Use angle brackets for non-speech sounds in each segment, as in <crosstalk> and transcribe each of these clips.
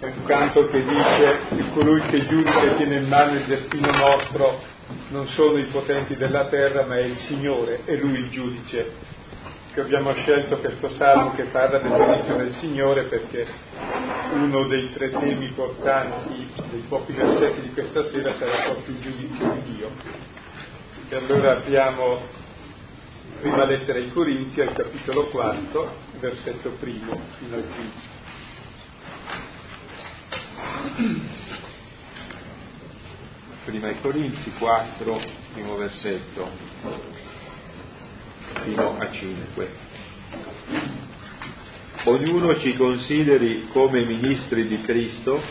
È un canto che dice che colui che giudica e tiene in mano il destino nostro non sono i potenti della terra, ma è il Signore, è Lui il giudice. Che abbiamo scelto questo salmo che parla del giudizio del Signore perché uno dei tre temi portanti dei pochi versetti di questa sera sarà proprio il giudizio di Dio. E allora apriamo prima lettera ai Corinzi al capitolo 4, versetto primo fino al quinto. Prima ai Corinzi 4, primo versetto, fino a 5. Ognuno ci consideri come ministri di Cristo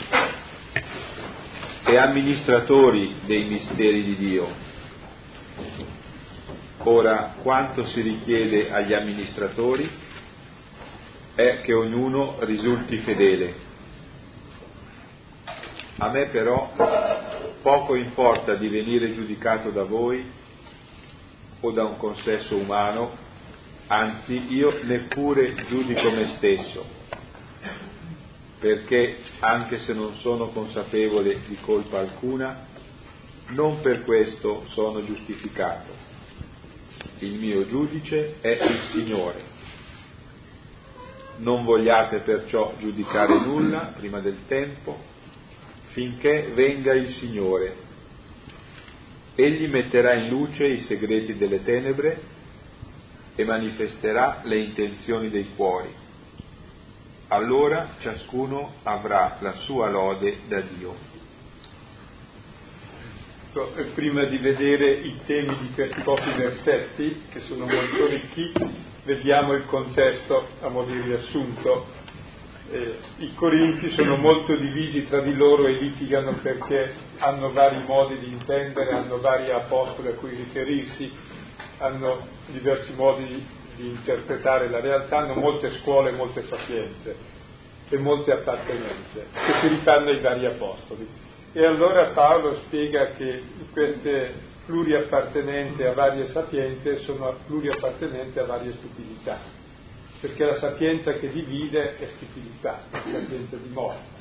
e amministratori dei misteri di Dio. Ora, quanto si richiede agli amministratori è che ognuno risulti fedele. A me però poco importa di venire giudicato da voi o da un consesso umano, anzi io neppure giudico me stesso, perché anche se non sono consapevole di colpa alcuna, non per questo sono giustificato. Il mio giudice è il Signore. Non vogliate perciò giudicare nulla prima del tempo, finché venga il Signore. Egli metterà in luce i segreti delle tenebre e manifesterà le intenzioni dei cuori. Allora ciascuno avrà la sua lode da Dio. Prima di vedere i temi di questi pochi versetti, che sono molto ricchi, vediamo il contesto a modo di riassunto eh, i corinzi sono molto divisi tra di loro e litigano perché hanno vari modi di intendere, hanno vari apostoli a cui riferirsi, hanno diversi modi di, di interpretare la realtà, hanno molte scuole, molte sapienze e molte appartenenze che si rifanno ai vari apostoli. E allora Paolo spiega che queste pluriappartenenze a varie sapienze sono pluriappartenenze a varie stupidità perché la sapienza che divide è stupidità, è sapienza di morte.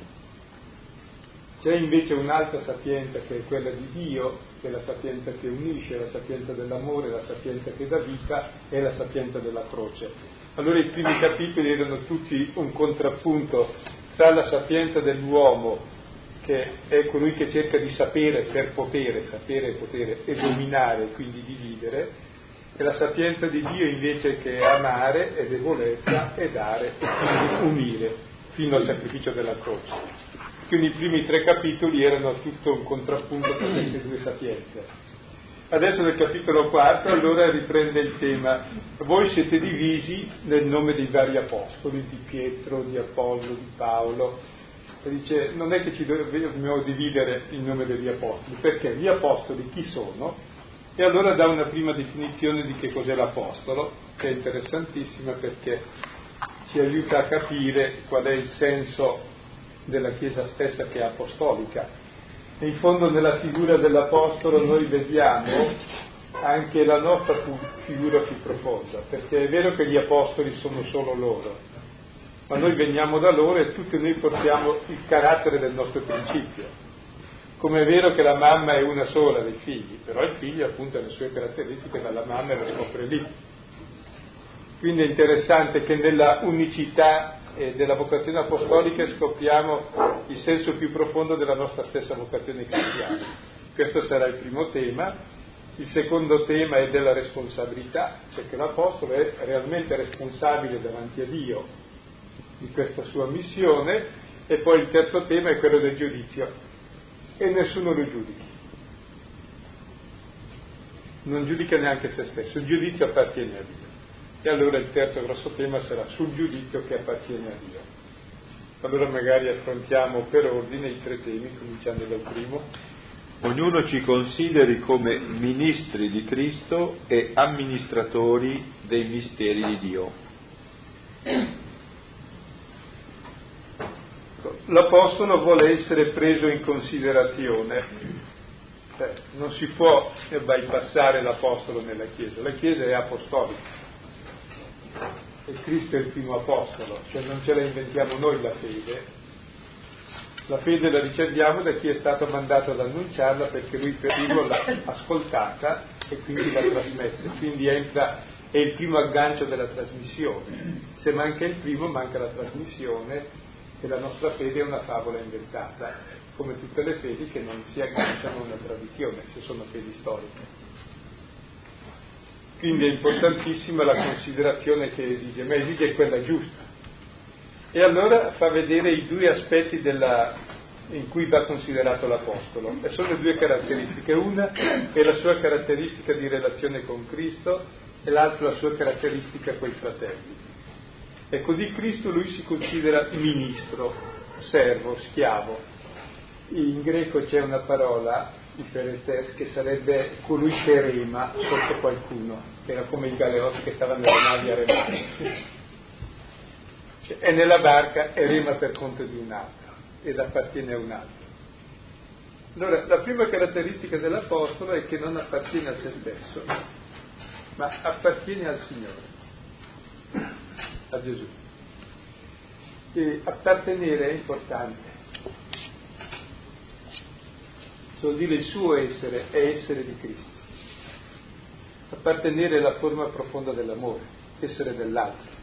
C'è invece un'altra sapienza che è quella di Dio, che è la sapienza che unisce, la sapienza dell'amore, la sapienza che dà vita e la sapienza della croce. Allora i primi capitoli erano tutti un contrappunto tra la sapienza dell'uomo, che è colui che cerca di sapere per potere, sapere e potere, e dominare, quindi dividere, e la sapienza di Dio invece che è amare e debolezza e dare e quindi unire fino al sacrificio della croce. Quindi i primi tre capitoli erano tutto un contrappunto tra queste due sapienze. Adesso nel capitolo quarto allora riprende il tema, voi siete divisi nel nome dei vari apostoli, di Pietro, di Apollo, di Paolo, e dice non è che ci dobbiamo dividere il nome degli apostoli, perché gli apostoli chi sono? E allora dà una prima definizione di che cos'è l'Apostolo, che è interessantissima perché ci aiuta a capire qual è il senso della Chiesa stessa che è apostolica. E in fondo nella figura dell'Apostolo noi vediamo anche la nostra figura più profonda, perché è vero che gli Apostoli sono solo loro, ma noi veniamo da loro e tutti noi portiamo il carattere del nostro principio come è vero che la mamma è una sola dei figli, però il figlio appunto ha le sue caratteristiche dalla mamma e lo scopre lì. Quindi è interessante che nella unicità eh, della vocazione apostolica scopriamo il senso più profondo della nostra stessa vocazione cristiana. Questo sarà il primo tema. Il secondo tema è della responsabilità, cioè che l'Apostolo è realmente responsabile davanti a Dio di questa sua missione. E poi il terzo tema è quello del giudizio, e nessuno lo giudica. Non giudica neanche se stesso, il giudizio appartiene a Dio. E allora il terzo grosso tema sarà sul giudizio che appartiene a Dio. Allora magari affrontiamo per ordine i tre temi, cominciando dal primo. Ognuno ci consideri come ministri di Cristo e amministratori dei misteri di Dio. l'Apostolo vuole essere preso in considerazione. Cioè, non si può bypassare l'Apostolo nella Chiesa, la Chiesa è apostolica e Cristo è il primo Apostolo, cioè non ce la inventiamo noi la fede, La fede la riceviamo da chi è stato mandato ad annunciarla perché lui per primo l'ha ascoltata e quindi la trasmette. Quindi entra, è il primo aggancio della trasmissione. Se manca il primo manca la trasmissione e la nostra fede è una favola inventata, come tutte le fedi che non si agganciano a una tradizione, se sono fedi storiche. Quindi è importantissima la considerazione che esige, ma esige quella giusta. E allora fa vedere i due aspetti della, in cui va considerato l'Apostolo. E sono due caratteristiche. Una è la sua caratteristica di relazione con Cristo e l'altra la sua caratteristica con i fratelli. Ecco, di Cristo lui si considera ministro, servo, schiavo. In greco c'è una parola Iperestes, che sarebbe colui che rema sotto qualcuno, che era come i galeotti che stavano nelle navi a remare. Cioè, è nella barca e rema per conto di un altro ed appartiene a un altro. Allora, la prima caratteristica dell'Apostolo è che non appartiene a se stesso, ma appartiene al Signore, a Gesù. E appartenere è importante vuol dire il suo essere è essere di Cristo. Appartenere alla forma profonda dell'amore, essere dell'altro.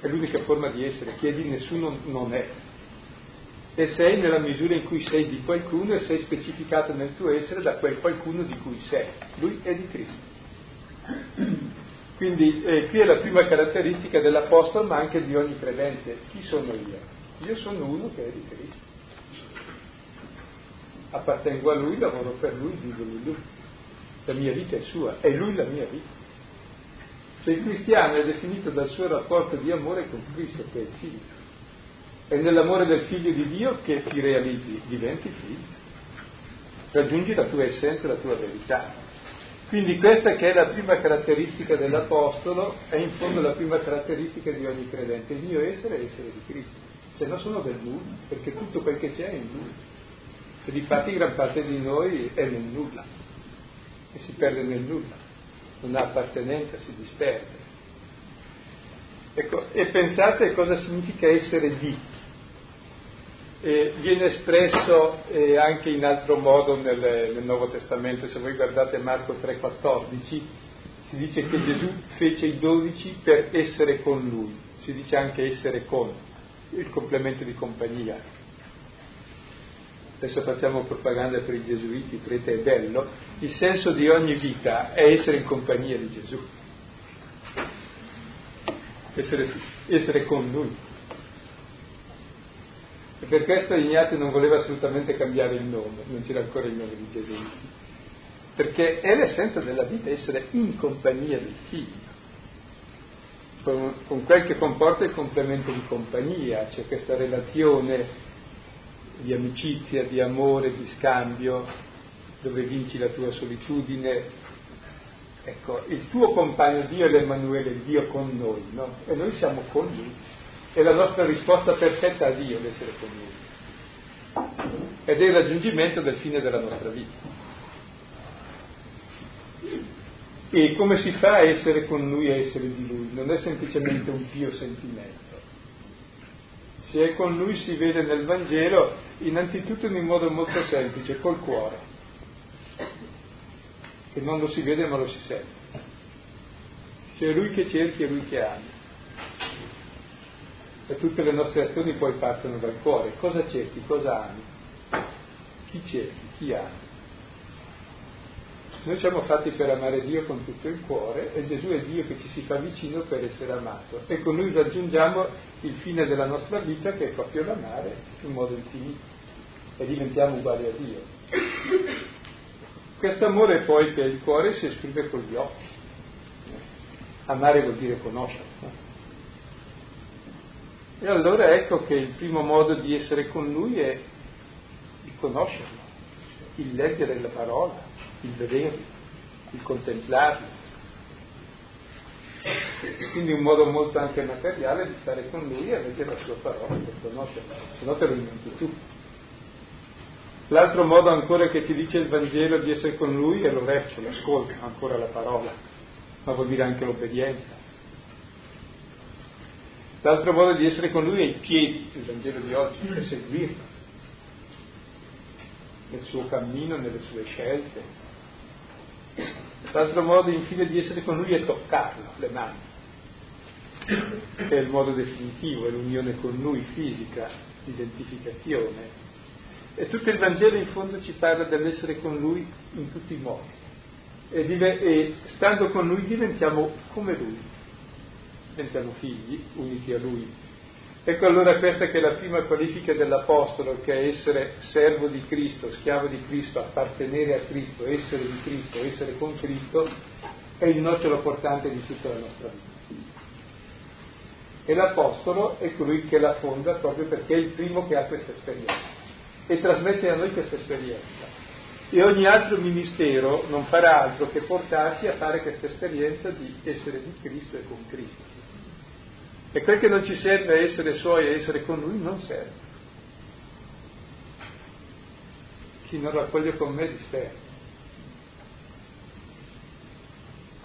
È l'unica forma di essere, chi è di nessuno non è. E sei nella misura in cui sei di qualcuno e sei specificato nel tuo essere da quel qualcuno di cui sei. Lui è di Cristo. Quindi eh, qui è la prima caratteristica dell'Apostolo, ma anche di ogni credente. Chi sono io? Io sono uno che è di Cristo appartengo a Lui, lavoro per Lui, vivo in Lui. La mia vita è sua, è Lui la mia vita. Cioè il cristiano è definito dal suo rapporto di amore con Cristo, che è il figlio. È nell'amore del figlio di Dio che ti realizzi, diventi figlio. Raggiungi la tua essenza, la tua verità. Quindi questa che è la prima caratteristica dell'Apostolo è in fondo la prima caratteristica di ogni credente. Il mio essere è essere di Cristo. Se no sono del nulla, perché tutto quel che c'è è in Lui e difatti gran parte di noi è nel nulla e si perde nel nulla, non ha appartenenza, si disperde. Ecco, e pensate cosa significa essere di. E viene espresso eh, anche in altro modo nel, nel, Nuovo Testamento, se voi guardate Marco 3,14, si dice che Gesù fece i dodici per essere con lui, si dice anche essere con, il complemento di compagnia. Adesso facciamo propaganda per i gesuiti, prete è bello, il senso di ogni vita è essere in compagnia di Gesù, essere, essere con Lui. E per questo Ignazio non voleva assolutamente cambiare il nome, non c'era ancora il nome di Gesù, perché è l'essenza della vita essere in compagnia del Figlio. Con, con quel che comporta il complemento di compagnia, cioè questa relazione di amicizia, di amore, di scambio, dove vinci la tua solitudine. Ecco, il tuo compagno Dio è l'Emanuele, Dio con noi, no? E noi siamo con Lui. È la nostra risposta perfetta a Dio l'essere con Lui. Ed è il raggiungimento del fine della nostra vita. E come si fa a essere con Lui a essere di Lui? Non è semplicemente un pio sentimento se è con lui si vede nel Vangelo innanzitutto in un modo molto semplice, col cuore, che non lo si vede ma lo si sente. C'è lui che cerchi e lui che ami. E tutte le nostre azioni poi partono dal cuore. Cosa cerchi? Cosa ami? Chi cerchi? Chi ami? Noi siamo fatti per amare Dio con tutto il cuore e Gesù è Dio che ci si fa vicino per essere amato e con lui raggiungiamo il fine della nostra vita che è proprio l'amare in modo infinito e diventiamo uguali a Dio. Questo amore poi che è il cuore si esprime con gli occhi. Amare vuol dire conoscere. No? E allora ecco che il primo modo di essere con lui è di conoscerlo, il leggere la parola, il vederli, il contemplarli. Quindi un modo molto anche materiale di stare con lui e leggere la sua parola, per conoscerla, se no te lo inventi tu. L'altro modo ancora che ci dice il Vangelo di essere con lui è l'orecchio, l'ascolto, ancora la parola, ma vuol dire anche l'obbedienza. L'altro modo di essere con lui è ai piedi, il Vangelo di oggi, è seguirlo nel suo cammino, nelle sue scelte. L'altro modo infine di essere con lui è toccarlo, le mani, che è il modo definitivo, è l'unione con lui fisica, l'identificazione. E tutto il Vangelo in fondo ci parla dell'essere con lui in tutti i modi. E, dive- e stando con lui diventiamo come lui, diventiamo figli, uniti a lui, Ecco allora questa che è la prima qualifica dell'Apostolo, che è essere servo di Cristo, schiavo di Cristo, appartenere a Cristo, essere di Cristo, essere con Cristo, è il nocciolo portante di tutta la nostra vita. E l'Apostolo è colui che la fonda proprio perché è il primo che ha questa esperienza e trasmette a noi questa esperienza. E ogni altro ministero non farà altro che portarci a fare questa esperienza di essere di Cristo e con Cristo. E quel che non ci serve essere suoi e essere con lui non serve. Chi non raccoglie con me disperde.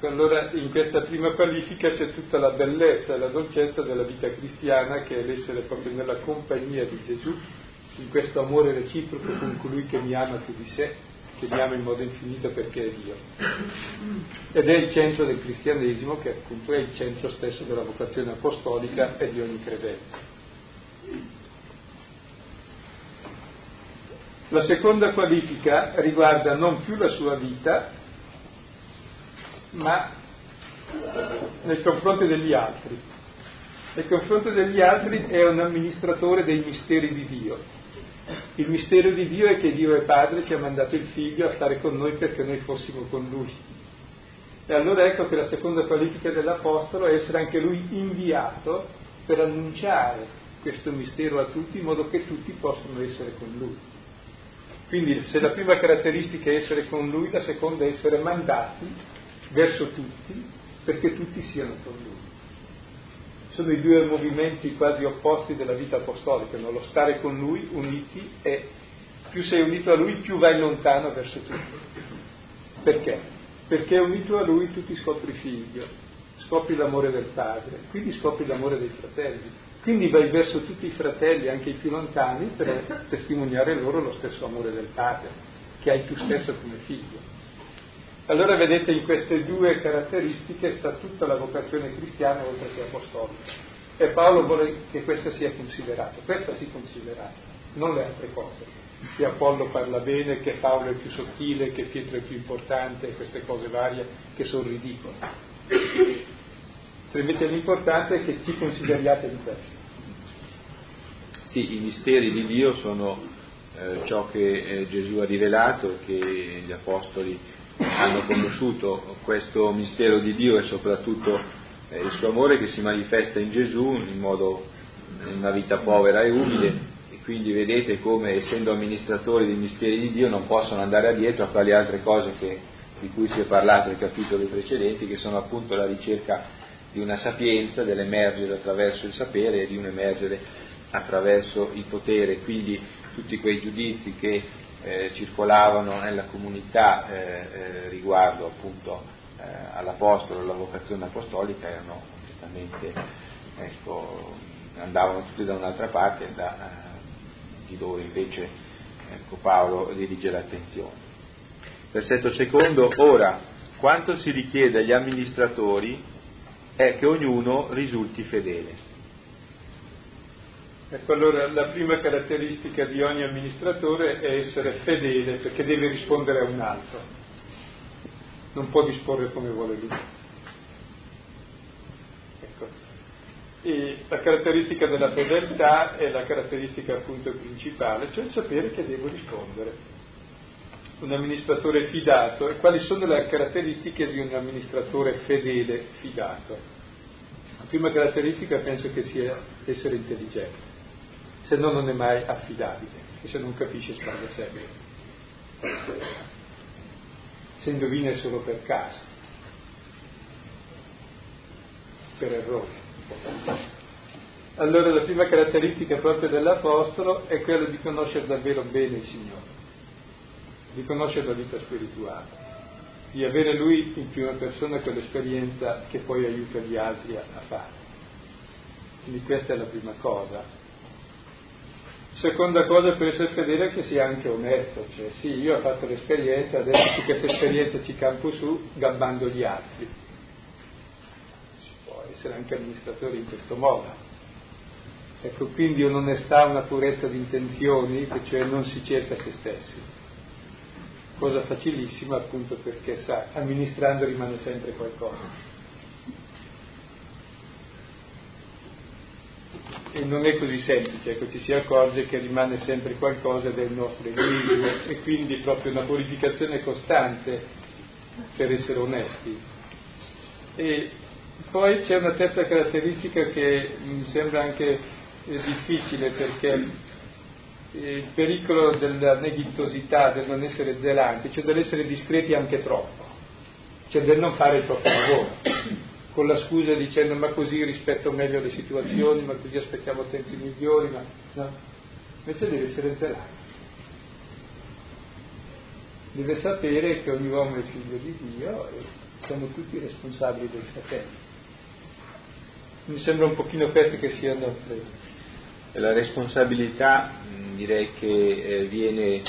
Allora in questa prima qualifica c'è tutta la bellezza e la dolcezza della vita cristiana che è l'essere proprio nella compagnia di Gesù, in questo amore reciproco con colui che mi ama più di sé ama in modo infinito perché è Dio. Ed è il centro del cristianesimo che appunto è il centro stesso della vocazione apostolica e di ogni credente. La seconda qualifica riguarda non più la sua vita, ma nel confronto degli altri. Nel confronto degli altri è un amministratore dei misteri di Dio il mistero di Dio è che Dio è Padre, ci ha mandato il Figlio a stare con noi perché noi fossimo con Lui. E allora ecco che la seconda qualifica dell'Apostolo è essere anche lui inviato per annunciare questo mistero a tutti in modo che tutti possano essere con Lui. Quindi se la prima caratteristica è essere con Lui, la seconda è essere mandati verso tutti perché tutti siano con Lui sono i due movimenti quasi opposti della vita apostolica, no? lo stare con lui uniti e più sei unito a lui più vai lontano verso tutti. Perché? Perché unito a lui tu ti scopri figlio, scopri l'amore del padre, quindi scopri l'amore dei fratelli, quindi vai verso tutti i fratelli, anche i più lontani, per testimoniare loro lo stesso amore del padre, che hai tu stesso come figlio. Allora vedete in queste due caratteristiche sta tutta la vocazione cristiana oltre che apostolica. E Paolo vuole che questa sia considerata, questa si considerata, non le altre cose. Che Apollo parla bene, che Paolo è più sottile, che Pietro è più importante, queste cose varie che sono ridicole. Se invece l'importante è che ci consideriate di questo. Sì, i misteri di Dio sono eh, ciò che eh, Gesù ha rivelato e che gli apostoli hanno conosciuto questo mistero di Dio e soprattutto eh, il suo amore che si manifesta in Gesù in modo in una vita povera e umile. E quindi vedete come essendo amministratori dei misteri di Dio non possono andare addietro a quelle altre cose che, di cui si è parlato nei capitoli precedenti che sono appunto la ricerca di una sapienza, dell'emergere attraverso il sapere e di un emergere attraverso il potere, quindi tutti quei giudizi che eh, circolavano nella comunità eh, eh, riguardo appunto eh, all'Apostolo, alla vocazione apostolica erano completamente, ecco, andavano tutti da un'altra parte da, eh, di dove invece ecco, Paolo dirige l'attenzione. Versetto secondo, ora quanto si richiede agli amministratori è che ognuno risulti fedele. Ecco allora la prima caratteristica di ogni amministratore è essere fedele perché deve rispondere a un altro, non può disporre come vuole lui. Ecco. E la caratteristica della fedeltà è la caratteristica appunto principale, cioè sapere che devo rispondere. Un amministratore fidato, e quali sono le caratteristiche di un amministratore fedele fidato? La prima caratteristica penso che sia essere intelligente se no non è mai affidabile e se non capisce sbaglia sempre. Se indovina è solo per caso, per errore. Allora la prima caratteristica proprio dell'Apostolo è quella di conoscere davvero bene il Signore, di conoscere la vita spirituale, di avere Lui in prima persona quell'esperienza che poi aiuta gli altri a, a fare. Quindi questa è la prima cosa. Seconda cosa per essere fedele è che sia anche onesto, cioè sì, io ho fatto l'esperienza, adesso <coughs> su questa esperienza ci campo su gabbando gli altri. Si può essere anche amministratori in questo modo. Ecco, quindi un'onestà, una purezza di intenzioni, che cioè non si cerca se stessi. Cosa facilissima appunto perché, sa, amministrando rimane sempre qualcosa. E non è così semplice, ecco, ci si accorge che rimane sempre qualcosa del nostro egoismo e quindi proprio una purificazione costante per essere onesti. E poi c'è una terza caratteristica che mi sembra anche difficile perché il pericolo della neghitosità, del non essere zelanti, cioè dell'essere discreti anche troppo, cioè del non fare il proprio lavoro con la scusa dicendo ma così rispetto meglio le situazioni, ma così aspettiamo tempi migliori, ma no. Invece deve essere zelato. Deve sapere che ogni uomo è figlio di Dio e siamo tutti responsabili del fratello. Mi sembra un pochino questo che siano le... La responsabilità direi che eh, viene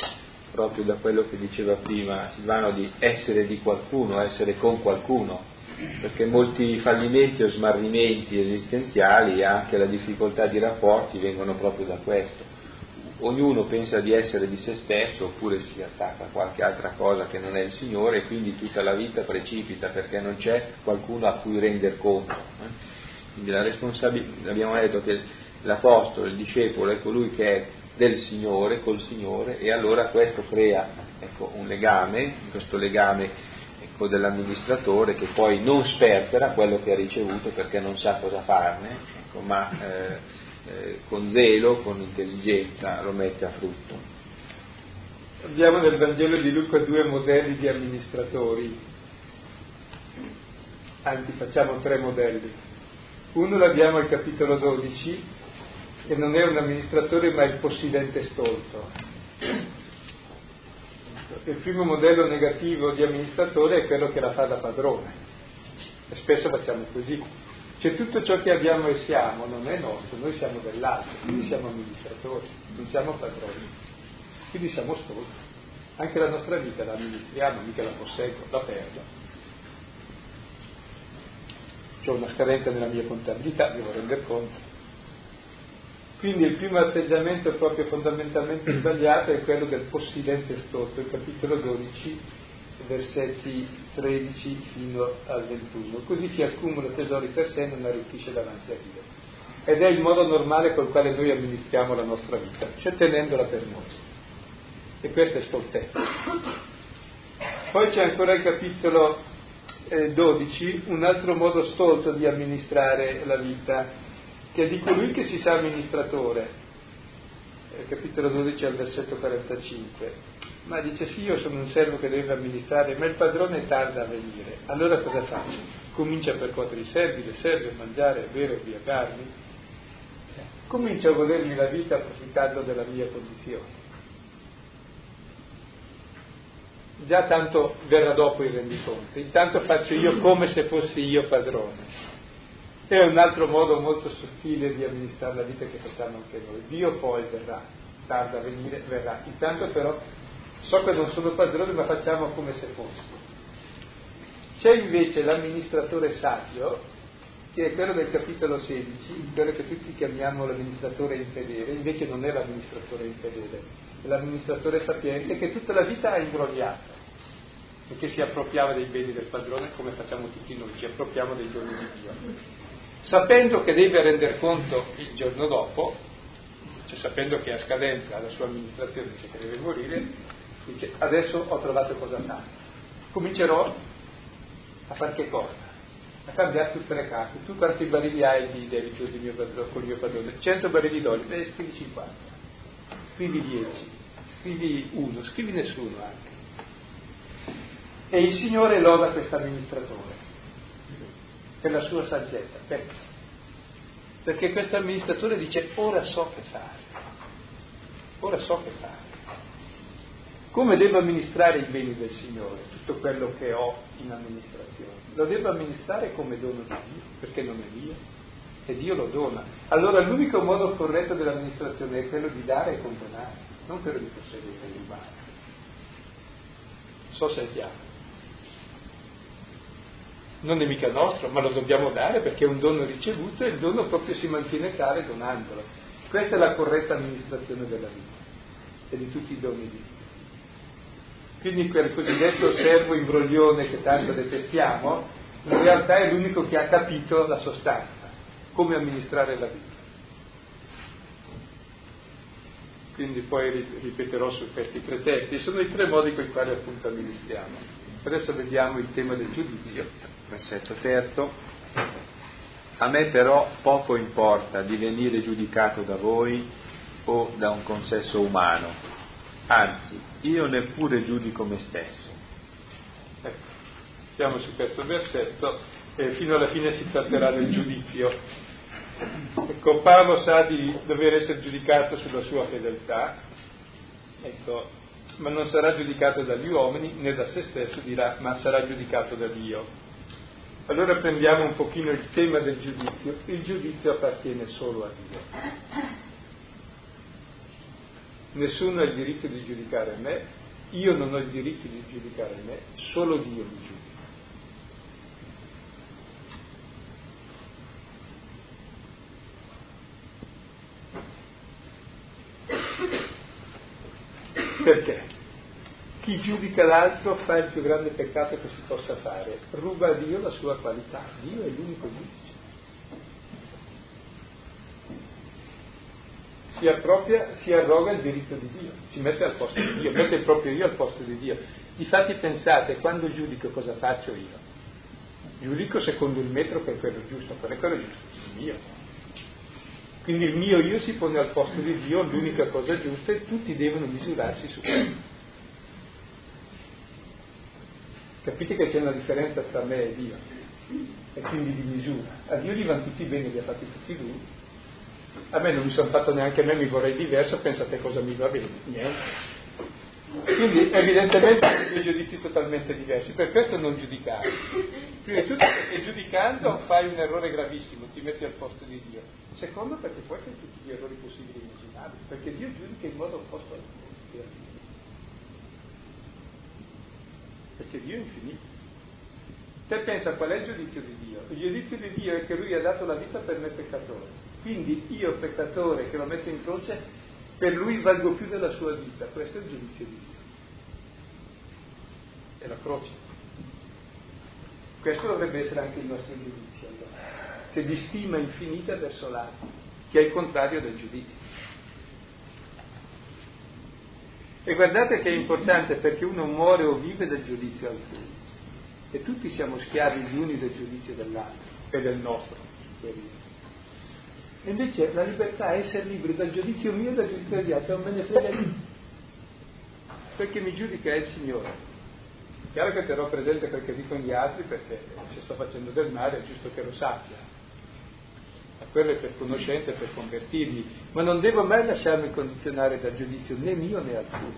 proprio da quello che diceva prima Silvano di essere di qualcuno, essere con qualcuno, perché molti fallimenti o smarrimenti esistenziali e anche la difficoltà di rapporti vengono proprio da questo. Ognuno pensa di essere di se stesso oppure si attacca a qualche altra cosa che non è il Signore e quindi tutta la vita precipita perché non c'è qualcuno a cui render conto. Eh. Quindi la responsabilità, abbiamo detto che l'Apostolo, il discepolo è colui che è del Signore, col Signore e allora questo crea ecco, un legame, questo legame ecco, dell'amministratore che poi non sperpera quello che ha ricevuto perché non sa cosa farne, ecco, ma eh, eh, con zelo, con intelligenza lo mette a frutto. Abbiamo nel Vangelo di Luca due modelli di amministratori, anzi facciamo tre modelli. Uno l'abbiamo al capitolo 12, che non è un amministratore ma il possidente stolto il primo modello negativo di amministratore è quello che la fa da padrone. E spesso facciamo così. Cioè tutto ciò che abbiamo e siamo non è nostro, noi siamo dell'altro, quindi siamo amministratori, non siamo padroni. Quindi siamo stolti. Anche la nostra vita la amministriamo, mica la posseggo, la perdo. C'è una scadenza nella mia contabilità, devo rendere conto. Quindi il primo atteggiamento proprio fondamentalmente <clears throat> sbagliato è quello del possidente stolto, il capitolo 12, versetti 13 fino al 21. Così si accumula tesori per sé e non arricchisce davanti a Dio. Ed è il modo normale col quale noi amministriamo la nostra vita, cioè tenendola per noi. E questa è stoltezza. Poi c'è ancora il capitolo eh, 12, un altro modo stolto di amministrare la vita, che è di colui che si sa amministratore, eh, capitolo 12 al versetto 45, ma dice sì, io sono un servo che deve amministrare, ma il padrone tarda a venire, allora cosa faccio? Comincia a percuotere i servi, le serve, mangiare, bere, ubriacarmi, comincio a godermi la vita approfittando della mia condizione. Già tanto verrà dopo il rendiconto, intanto faccio io come se fossi io padrone. È un altro modo molto sottile di amministrare la vita che facciamo anche noi. Dio poi verrà, tarda a venire, verrà. Intanto però so che non sono padrone, ma facciamo come se fosse. C'è invece l'amministratore saggio, che è quello del capitolo 16, quello che tutti chiamiamo l'amministratore infedele, invece non è l'amministratore infedele, è l'amministratore sapiente che tutta la vita ha imbrogliato e che si appropriava dei beni del padrone come facciamo tutti noi, ci appropriamo dei giorni di Dio sapendo che deve rendere conto il giorno dopo, cioè sapendo che a scadenza la sua amministrazione dice che deve morire, dice adesso ho trovato cosa fare. Comincerò a fare che cosa? A cambiare tutte le carte. Tu quanti barili hai di debito di mio padrone, con il mio padrone? 100 barili d'olio, beh scrivi 50, scrivi 10, scrivi 1, scrivi nessuno anche. E il Signore loda questo amministratore per la sua saggezza. Perché? Perché questo amministratore dice ora so che fare, ora so che fare. Come devo amministrare i beni del Signore, tutto quello che ho in amministrazione? Lo devo amministrare come dono di Dio, perché non è mio. e Dio lo dona. Allora l'unico modo corretto dell'amministrazione è quello di dare e condonare, non quello di possedere e rubare. So se è chiaro. Non è mica nostro, ma lo dobbiamo dare perché è un dono ricevuto e il dono proprio si mantiene tale donandolo. Questa è la corretta amministrazione della vita e di tutti i doni di Dio. Quindi quel cosiddetto servo imbroglione che tanto detestiamo, in realtà è l'unico che ha capito la sostanza, come amministrare la vita. Quindi poi ripeterò su questi tre testi, sono i tre modi con i quali appunto amministriamo. Adesso vediamo il tema del giudizio. Versetto terzo. A me però poco importa di venire giudicato da voi o da un consesso umano, anzi io neppure giudico me stesso. Ecco, siamo su questo versetto e fino alla fine si tratterà del giudizio. Ecco, Paolo sa di dover essere giudicato sulla sua fedeltà, ecco, ma non sarà giudicato dagli uomini né da se stesso, dirà, ma sarà giudicato da Dio. Allora prendiamo un pochino il tema del giudizio. Il giudizio appartiene solo a Dio nessuno ha il diritto di giudicare me, io non ho il diritto di giudicare me, solo Dio mi giudica. Perché? Chi giudica l'altro fa il più grande peccato che si possa fare, ruba a Dio la sua qualità, Dio è l'unico giudice. si appropria, si arroga il diritto di Dio, si mette al posto di Dio, mette il proprio io al posto di Dio. Difatti pensate, quando giudico cosa faccio io? Giudico secondo il metro che è quello giusto, qual è quello giusto? Il mio. Quindi il mio io si pone al posto di Dio, l'unica cosa giusta, e tutti devono misurarsi su questo. Capite che c'è una differenza tra me e Dio, e quindi di misura. A Dio gli vanno tutti bene, li ha fatti tutti lui, a me non mi sono fatto neanche me, mi vorrei diverso, pensate cosa mi va bene, niente. Quindi evidentemente sono due giudizi totalmente diversi, per questo non giudicare. Prima di tutto perché giudicando fai un errore gravissimo, ti metti al posto di Dio. Secondo perché poi fai tutti gli errori possibili e immaginabili, perché Dio giudica in modo opposto al tuo. Perché Dio è infinito. Te pensa qual è il giudizio di Dio? Il giudizio di Dio è che Lui ha dato la vita per me peccatore quindi io, peccatore, che lo metto in croce, per lui valgo più della sua vita. Questo è il giudizio di Dio. È la croce. Questo dovrebbe essere anche il nostro giudizio, allora, che di stima infinita verso l'altro, che è il contrario del giudizio. E guardate che è importante perché uno muore o vive del giudizio altrui. E tutti siamo schiavi gli uni del giudizio dell'altro e del nostro. E invece la libertà è essere liberi dal giudizio mio e dal giudizio degli altri, non me ne frega niente. Perché mi giudica è il Signore. Chiaro che terrò presente che dicono gli altri perché se sto facendo del male è giusto che lo sappia. Ma quello è per conoscenza e per convertirmi. Ma non devo mai lasciarmi condizionare dal giudizio né mio né altrui.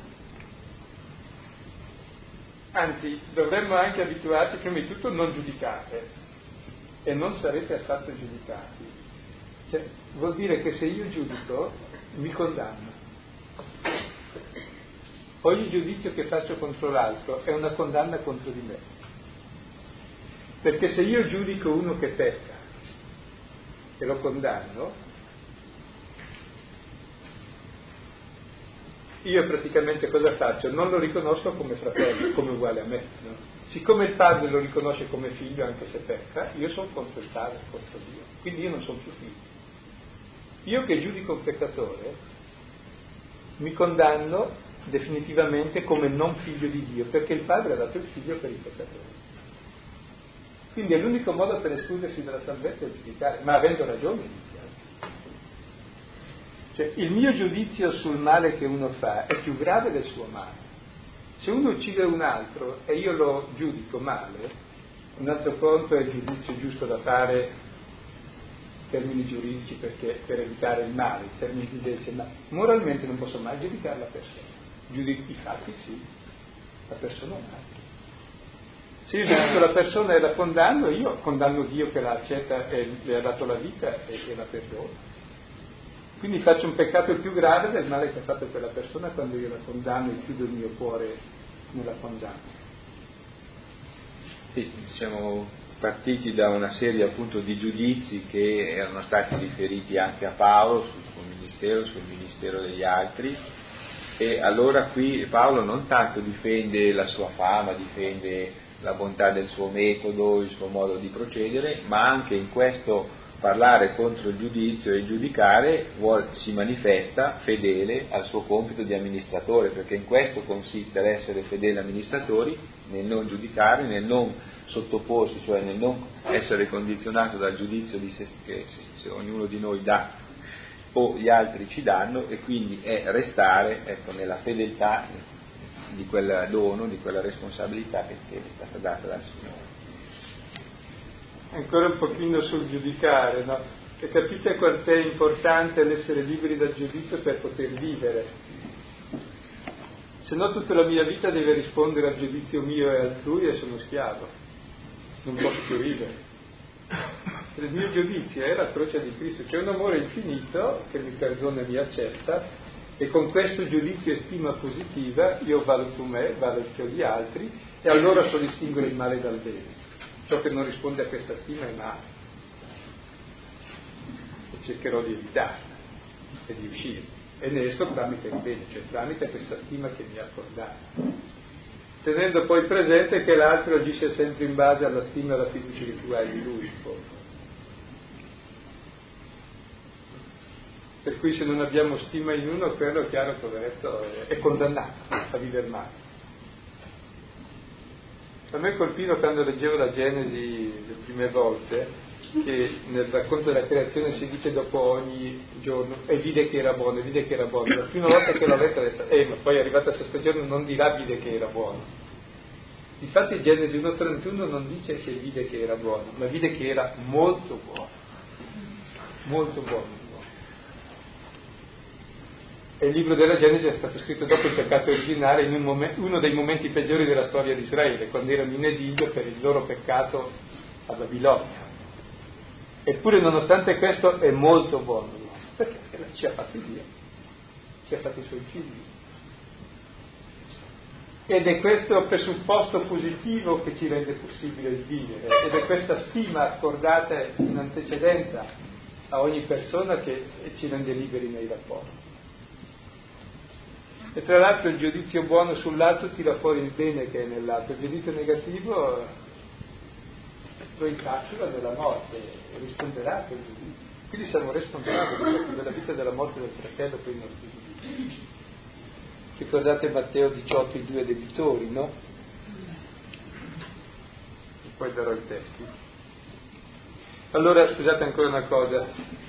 Anzi, dovremmo anche abituarci prima di tutto non giudicare e non sarete affatto giudicati cioè, vuol dire che se io giudico, mi condanno. Ogni giudizio che faccio contro l'altro è una condanna contro di me. Perché se io giudico uno che pecca e lo condanno, io praticamente cosa faccio? Non lo riconosco come fratello, come uguale a me. No? Siccome il padre lo riconosce come figlio anche se pecca, io sono contro il padre, contro Dio. Quindi io non sono più figlio. Io che giudico un peccatore mi condanno definitivamente come non figlio di Dio, perché il Padre ha dato il figlio per il peccatore. Quindi è l'unico modo per escludersi dalla salvezza è giudicare, ma avendo ragione iniziale. Cioè, il mio giudizio sul male che uno fa è più grave del suo male. Se uno uccide un altro e io lo giudico male, un altro conto è il giudizio giusto da fare termini giuridici perché, per evitare il male, in termini giuridici, ma moralmente non posso mai giudicare la persona. Giudico i fatti sì, la persona no. Se io giudico la persona e la condanno, io condanno Dio che la accetta e le ha dato la vita e, e la perdono. Quindi faccio un peccato più grave del male che ha fatto quella persona quando io la condanno e chiudo il mio cuore nella condanna. Sì, siamo partiti da una serie appunto di giudizi che erano stati riferiti anche a Paolo sul suo ministero, sul ministero degli altri e allora qui Paolo non tanto difende la sua fama, difende la bontà del suo metodo, il suo modo di procedere, ma anche in questo parlare contro il giudizio e giudicare vuol, si manifesta fedele al suo compito di amministratore, perché in questo consiste l'essere fedeli amministratori, nel non giudicare, nel non sottoporsi, cioè nel non essere condizionato dal giudizio di se, che se ognuno di noi dà o gli altri ci danno e quindi è restare ecco, nella fedeltà di quel dono, di quella responsabilità che, che è stata data dal Signore. Ancora un pochino sul giudicare, no? E capite quanto è importante l'essere liberi dal giudizio per poter vivere. Se no tutta la mia vita deve rispondere al giudizio mio e altrui e sono schiavo, non posso più vivere il mio giudizio è la croce di Cristo, c'è un amore infinito che mi perdona e mi accetta e con questo giudizio e stima positiva io valuto me, valuto gli altri e allora so distinguere il male dal bene. Ciò che non risponde a questa stima è male e cercherò di evitarla e di uscire e ne esco tramite il bene, cioè tramite questa stima che mi ha accordato tenendo poi presente che l'altro agisce sempre in base alla stima e alla fiducia che tu hai di lui in fondo. Per cui se non abbiamo stima in uno, quello è chiaro, poveretto, è condannato a vivere male. A me colpiva quando leggevo la Genesi le prime volte, che nel racconto della creazione si dice dopo ogni giorno e vide che era buono, e vide che era buono. La prima volta che l'ho letto ho detto, eh, ma poi è arrivato a sesto giorno non dirà vide che era buono. Infatti Genesi 1.31 non dice che vide che era buono, ma vide che era molto buono. Molto buono. E il libro della Genesi è stato scritto dopo il peccato originale in un momen- uno dei momenti peggiori della storia di Israele, quando erano in esilio per il loro peccato a Babilonia. Eppure nonostante questo è molto buono perché? Perché ci ha fatti Dio, ci ha fatti i suoi figli. Ed è questo presupposto positivo che ci rende possibile il vivere, ed è questa stima accordata in antecedenza a ogni persona che ci rende liberi nei rapporti. E tra l'altro il giudizio buono sull'altro tira fuori il bene che è nell'altro, il giudizio negativo lo incapsula nella morte risponderà a quel giudizio. Quindi siamo responsabili della vita e della morte del fratello per i nostri giudizi. Ricordate Matteo 18, i due debitori, no? E poi darò i testi. Allora, scusate ancora una cosa,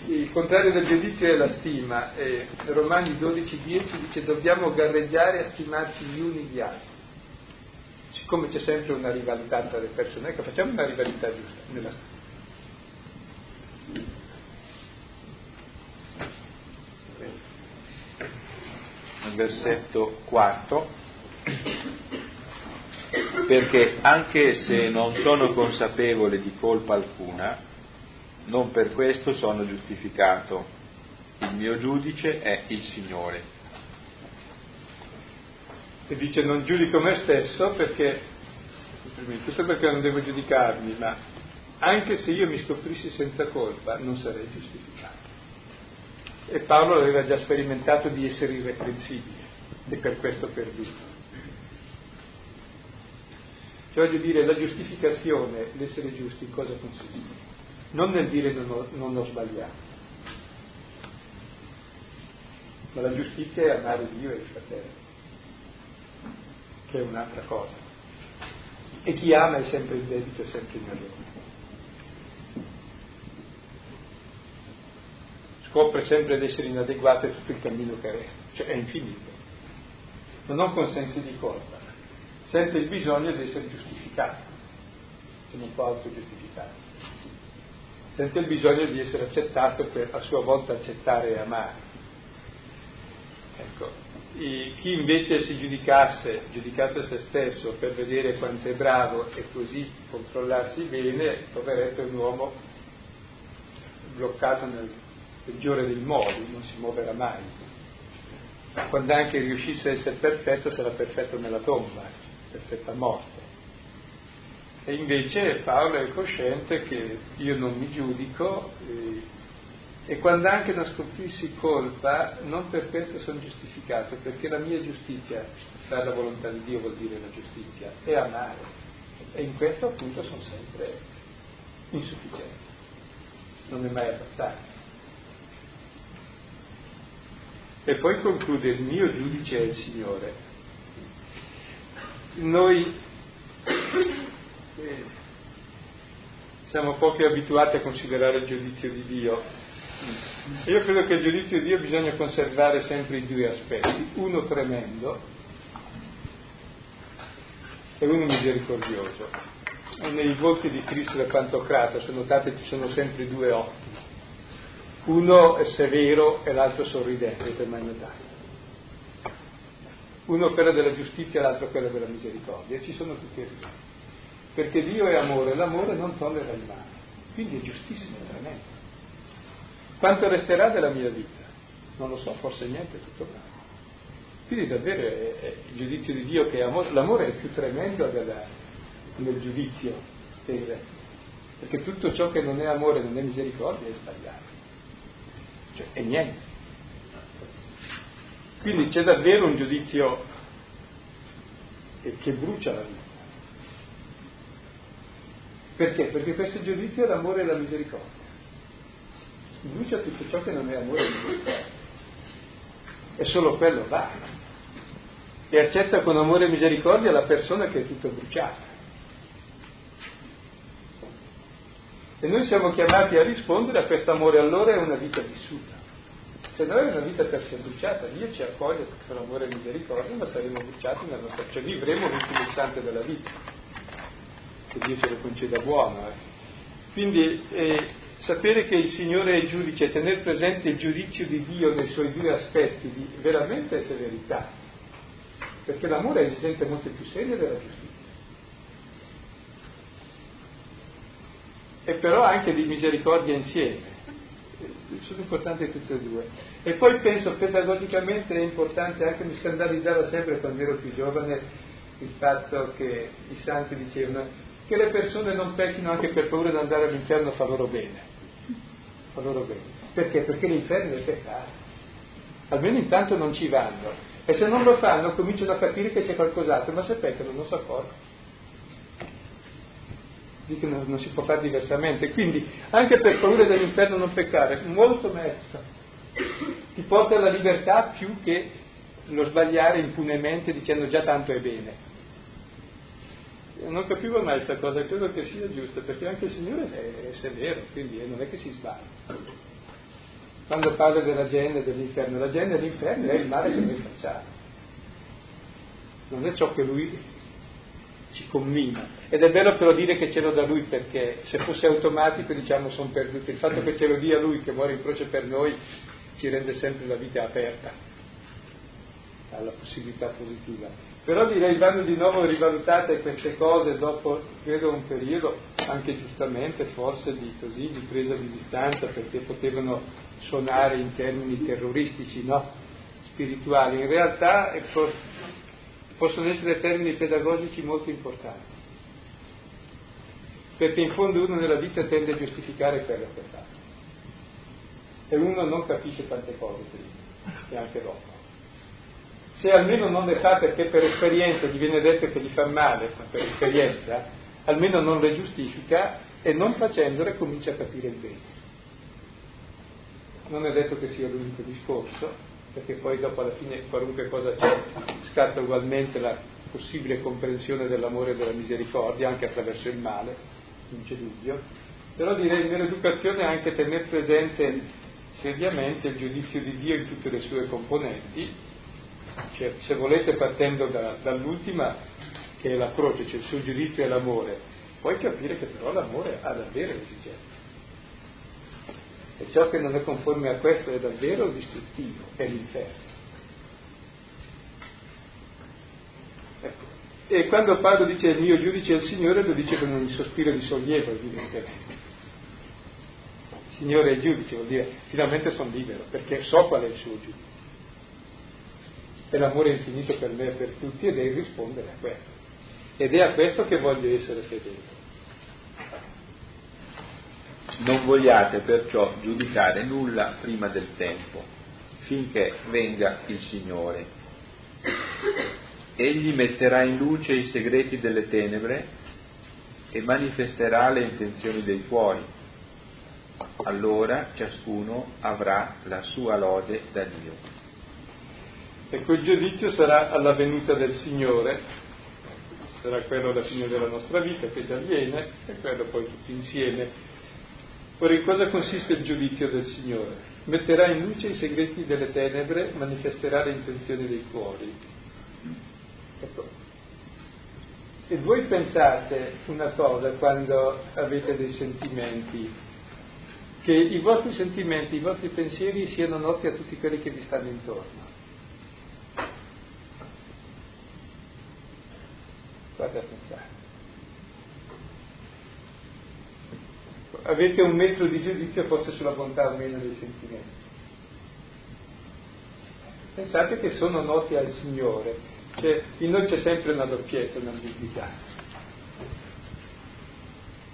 il contrario del giudizio è la stima, e Romani 12, 10 dice dobbiamo garreggiare a stimarci gli uni gli altri. Siccome c'è sempre una rivalità tra le persone, ecco, facciamo una rivalità giusta nella stima. versetto quarto, perché anche se non sono consapevole di colpa alcuna, non per questo sono giustificato. Il mio giudice è il Signore. E dice non giudico me stesso perché, tutto perché non devo giudicarmi, ma anche se io mi scoprissi senza colpa non sarei giustificato. E Paolo aveva già sperimentato di essere irreprensibile e per questo perduto. Cioè voglio dire, la giustificazione, l'essere giusti, in cosa consiste? Non nel dire non ho, non ho sbagliato, ma la giustizia è amare Dio e il fratello, che è un'altra cosa. E chi ama è sempre in debito e sempre in errore. Scopre sempre di essere inadeguato a tutto il cammino che resta, cioè è infinito. Non con sensi di colpa, sente il bisogno di essere giustificato, se non può autogiustificarsi sente il bisogno di essere accettato per a sua volta accettare e amare. Ecco. ecco, chi invece si giudicasse, giudicasse se stesso per vedere quanto è bravo e così controllarsi bene, troverebbe un uomo bloccato nel peggiore dei modi, non si muoverà mai. Quando anche riuscisse a essere perfetto, sarà perfetto nella tomba, perfetta morte. E invece Paolo è cosciente che io non mi giudico, eh, e quando anche non scoprissi colpa, non per questo sono giustificato, perché la mia giustizia, fare la volontà di Dio vuol dire la giustizia, è amare. E in questo appunto sono sempre insufficiente. Non è mai abbastanza. E poi conclude, il mio giudice è il Signore. Noi siamo poco abituati a considerare il giudizio di Dio, io credo che il giudizio di Dio bisogna conservare sempre i due aspetti, uno tremendo e uno misericordioso. E nei volti di Cristo e del Pantocrato, se notate, ci sono sempre due occhi. Uno è severo e l'altro sorridente, avete mai? Uno quello della giustizia e l'altro quello della misericordia, ci sono tutti e due. Perché Dio è amore, l'amore non tollera il male. Quindi è giustissimo, tremendo. Quanto resterà della mia vita? Non lo so, forse niente, tutto bravo. Quindi davvero è, è, il giudizio di Dio che è amore, l'amore è più tremendo della, del giudizio, perché tutto ciò che non è amore, non è misericordia, è sbagliato. Cioè, è niente. Quindi c'è davvero un giudizio che brucia la vita. Perché? Perché questo giudizio è l'amore e la misericordia brucia tutto ciò che non è amore di Dio. E solo quello va. E accetta con amore e misericordia la persona che è tutto bruciata. E noi siamo chiamati a rispondere a questo amore, allora è una vita vissuta. Se noi è una vita per essere bruciata, Dio ci accoglie con amore e misericordia, ma saremo bruciati nella nostra, cioè vivremo l'ultimo istante della vita. Che Dio ce lo conceda buono. Eh. Quindi eh, sapere che il Signore è giudice tenere presente il giudizio di Dio nei suoi due aspetti di veramente severità, perché l'amore è esigenza molto più seria della giustizia. E però anche di misericordia insieme. Sono importanti tutte e due. E poi penso pedagogicamente è importante, anche mi scandalizzava sempre quando ero più giovane il fatto che i santi dicevano che le persone non pecchino anche per paura di andare all'inferno fa loro bene fa loro bene. Perché? Perché l'inferno è peccato. Almeno intanto non ci vanno. E se non lo fanno cominciano a capire che c'è qualcos'altro, ma se peccano non si accorgono. Dicono non si può fare diversamente. Quindi anche per paura dell'inferno non peccare, molto meglio. Ti porta alla libertà più che lo sbagliare impunemente dicendo già tanto è bene non capivo mai questa cosa, credo che sia giusta, perché anche il Signore è, è severo, quindi non è che si sbaglia. Quando parla della gente e dell'inferno, la gente e l'inferno è il male che noi facciamo, non è ciò che Lui ci commina. Ed è bello però dire che ce lo dà Lui perché se fosse automatico diciamo sono perduti. Il fatto che ce lo dia Lui che muore in croce per noi ci rende sempre la vita aperta alla possibilità positiva. Però direi vanno di nuovo rivalutate queste cose dopo, credo, un periodo, anche giustamente forse di, così, di presa di distanza, perché potevano suonare in termini terroristici, no? spirituali. In realtà ecco, possono essere termini pedagogici molto importanti, perché in fondo uno nella vita tende a giustificare quello che fa. E uno non capisce tante cose prima e anche dopo se almeno non le fa perché per esperienza gli viene detto che gli fa male, ma per esperienza, almeno non le giustifica e non facendole comincia a capire il bene. Non è detto che sia l'unico discorso, perché poi dopo alla fine qualunque cosa c'è scatta ugualmente la possibile comprensione dell'amore e della misericordia anche attraverso il male, non c'è dubbio, però direi nell'educazione anche tenere presente seriamente il giudizio di Dio in tutte le sue componenti cioè, se volete partendo da, dall'ultima, che è la croce, cioè il suo giudizio è l'amore, puoi capire che però l'amore ha davvero esigenze. E ciò che non è conforme a questo è davvero distruttivo, è l'inferno. Ecco. E quando Paolo dice il mio giudice è il Signore, lo dice con un sospiro di sollievo, evidentemente. Signore è il giudice, vuol dire finalmente sono libero, perché so qual è il suo giudice. E l'amore infinito per me e per tutti ed è il rispondere a questo. Ed è a questo che voglio essere fedele. Non vogliate perciò giudicare nulla prima del tempo, finché venga il Signore. Egli metterà in luce i segreti delle tenebre e manifesterà le intenzioni dei cuori. Allora ciascuno avrà la sua lode da Dio. E quel giudizio sarà alla venuta del Signore, sarà quello alla fine della nostra vita che già viene e quello poi tutti insieme Ora in cosa consiste il giudizio del Signore? Metterà in luce i segreti delle tenebre, manifesterà le intenzioni dei cuori. Ecco. E voi pensate una cosa quando avete dei sentimenti, che i vostri sentimenti, i vostri pensieri siano noti a tutti quelli che vi stanno intorno. Fate a pensare. avete un metro di giudizio forse sulla bontà o meno dei sentimenti. Pensate che sono noti al Signore, cioè in noi c'è sempre una doppiezza, un'ambiguità.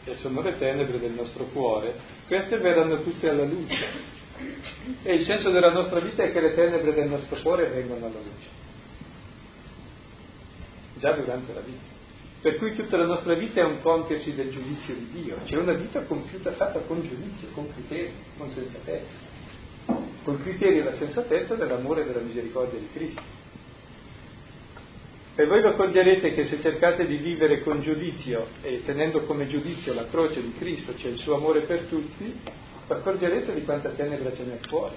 Che sono le tenebre del nostro cuore, queste verranno tutte alla luce. E il senso della nostra vita è che le tenebre del nostro cuore vengano alla luce. Già durante la vita. Per cui tutta la nostra vita è un compiersi del giudizio di Dio, c'è una vita compiuta, fatta con giudizio, con criteri, con sensatezza, con criteri e la sensatezza dell'amore e della misericordia di Cristo. E voi lo accorgerete che se cercate di vivere con giudizio e tenendo come giudizio la croce di Cristo, cioè il suo amore per tutti, vi accorgerete di quanta tenebra ce n'è fuori,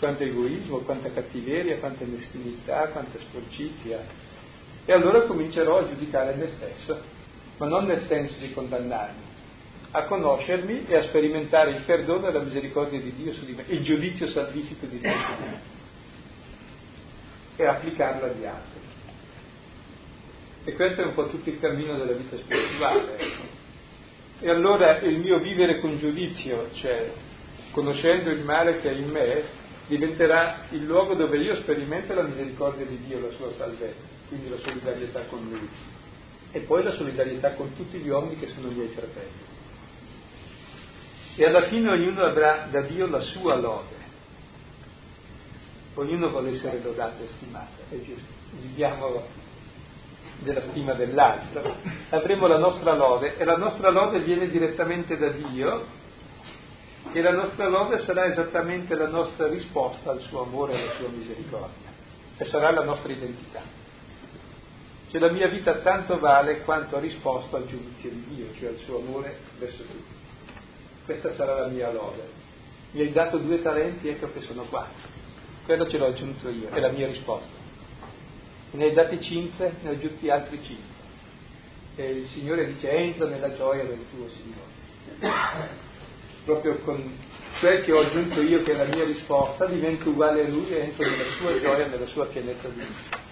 quanto egoismo, quanta cattiveria, quanta meschinità, quanta sporcizia, e allora comincerò a giudicare me stesso, ma non nel senso di condannarmi, a conoscermi e a sperimentare il perdono e la misericordia di Dio su di me, il giudizio salvifico di Dio su di me, e applicarlo agli altri. E questo è un po' tutto il cammino della vita spirituale. Ecco. E allora il mio vivere con giudizio, cioè conoscendo il male che è in me, diventerà il luogo dove io sperimento la misericordia di Dio, la sua salvezza quindi la solidarietà con lui, e poi la solidarietà con tutti gli uomini che sono miei fratelli. E alla fine ognuno avrà da Dio la sua lode. Ognuno vuole essere lodato e stimato, è giusto. Viviamo della stima dell'altro. Avremo la nostra lode e la nostra lode viene direttamente da Dio e la nostra lode sarà esattamente la nostra risposta al suo amore e alla sua misericordia e sarà la nostra identità che la mia vita tanto vale quanto ha risposto al giudizio di Dio, cioè al suo amore verso tutti. Questa sarà la mia lode. Mi hai dato due talenti, ecco che sono quattro. Quello ce l'ho aggiunto io, è la mia risposta. Ne hai dati cinque, ne ho aggiunti altri cinque. E il Signore dice entra nella gioia del tuo Signore. Proprio con quel che ho aggiunto io, che è la mia risposta, divento uguale a Lui e entro nella sua gioia, nella sua pienezza di vita.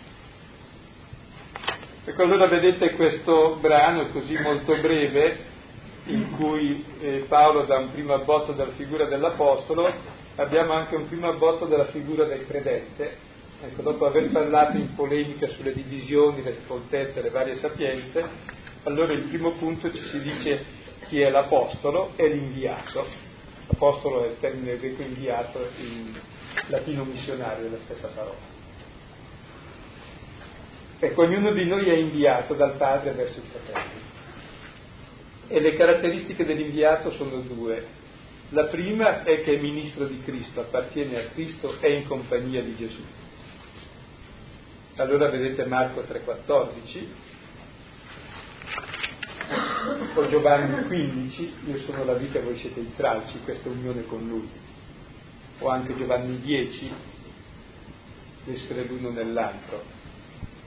Ecco, allora vedete questo brano così molto breve, in cui eh, Paolo dà un primo abbozzo della figura dell'Apostolo, abbiamo anche un primo abbozzo della figura del credente. Ecco, dopo aver parlato in polemica sulle divisioni, le stoltezze, le varie sapienze, allora il primo punto ci si dice chi è l'Apostolo e l'inviato. Apostolo è il termine greco inviato in latino missionario, è la stessa parola. Ecco, ognuno di noi è inviato dal Padre verso i fratelli. E le caratteristiche dell'inviato sono due. La prima è che è ministro di Cristo, appartiene a Cristo, è in compagnia di Gesù. Allora vedete Marco 3,14 o Giovanni 15, io sono la vita e voi siete i tralci, questa unione con lui. O anche Giovanni 10, essere l'uno nell'altro.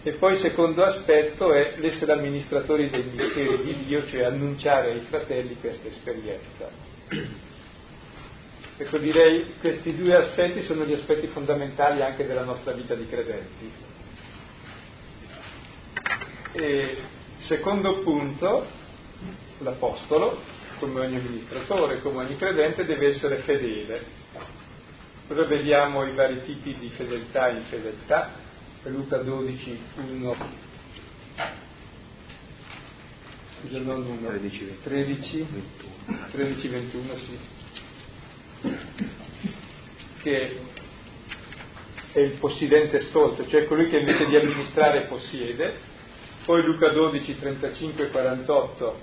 E poi il secondo aspetto è l'essere amministratori dei misteri di Dio, cioè annunciare ai fratelli questa esperienza. Ecco, direi che questi due aspetti sono gli aspetti fondamentali anche della nostra vita di credenti. E secondo punto, l'Apostolo, come ogni amministratore, come ogni credente, deve essere fedele. Ora vediamo i vari tipi di fedeltà e infedeltà. Luca 12, 1, scusa, non 1, 13, 13 21, 13, 21 sì. Che è il possidente stolto, cioè colui che invece di amministrare possiede. Poi Luca 12, 35 48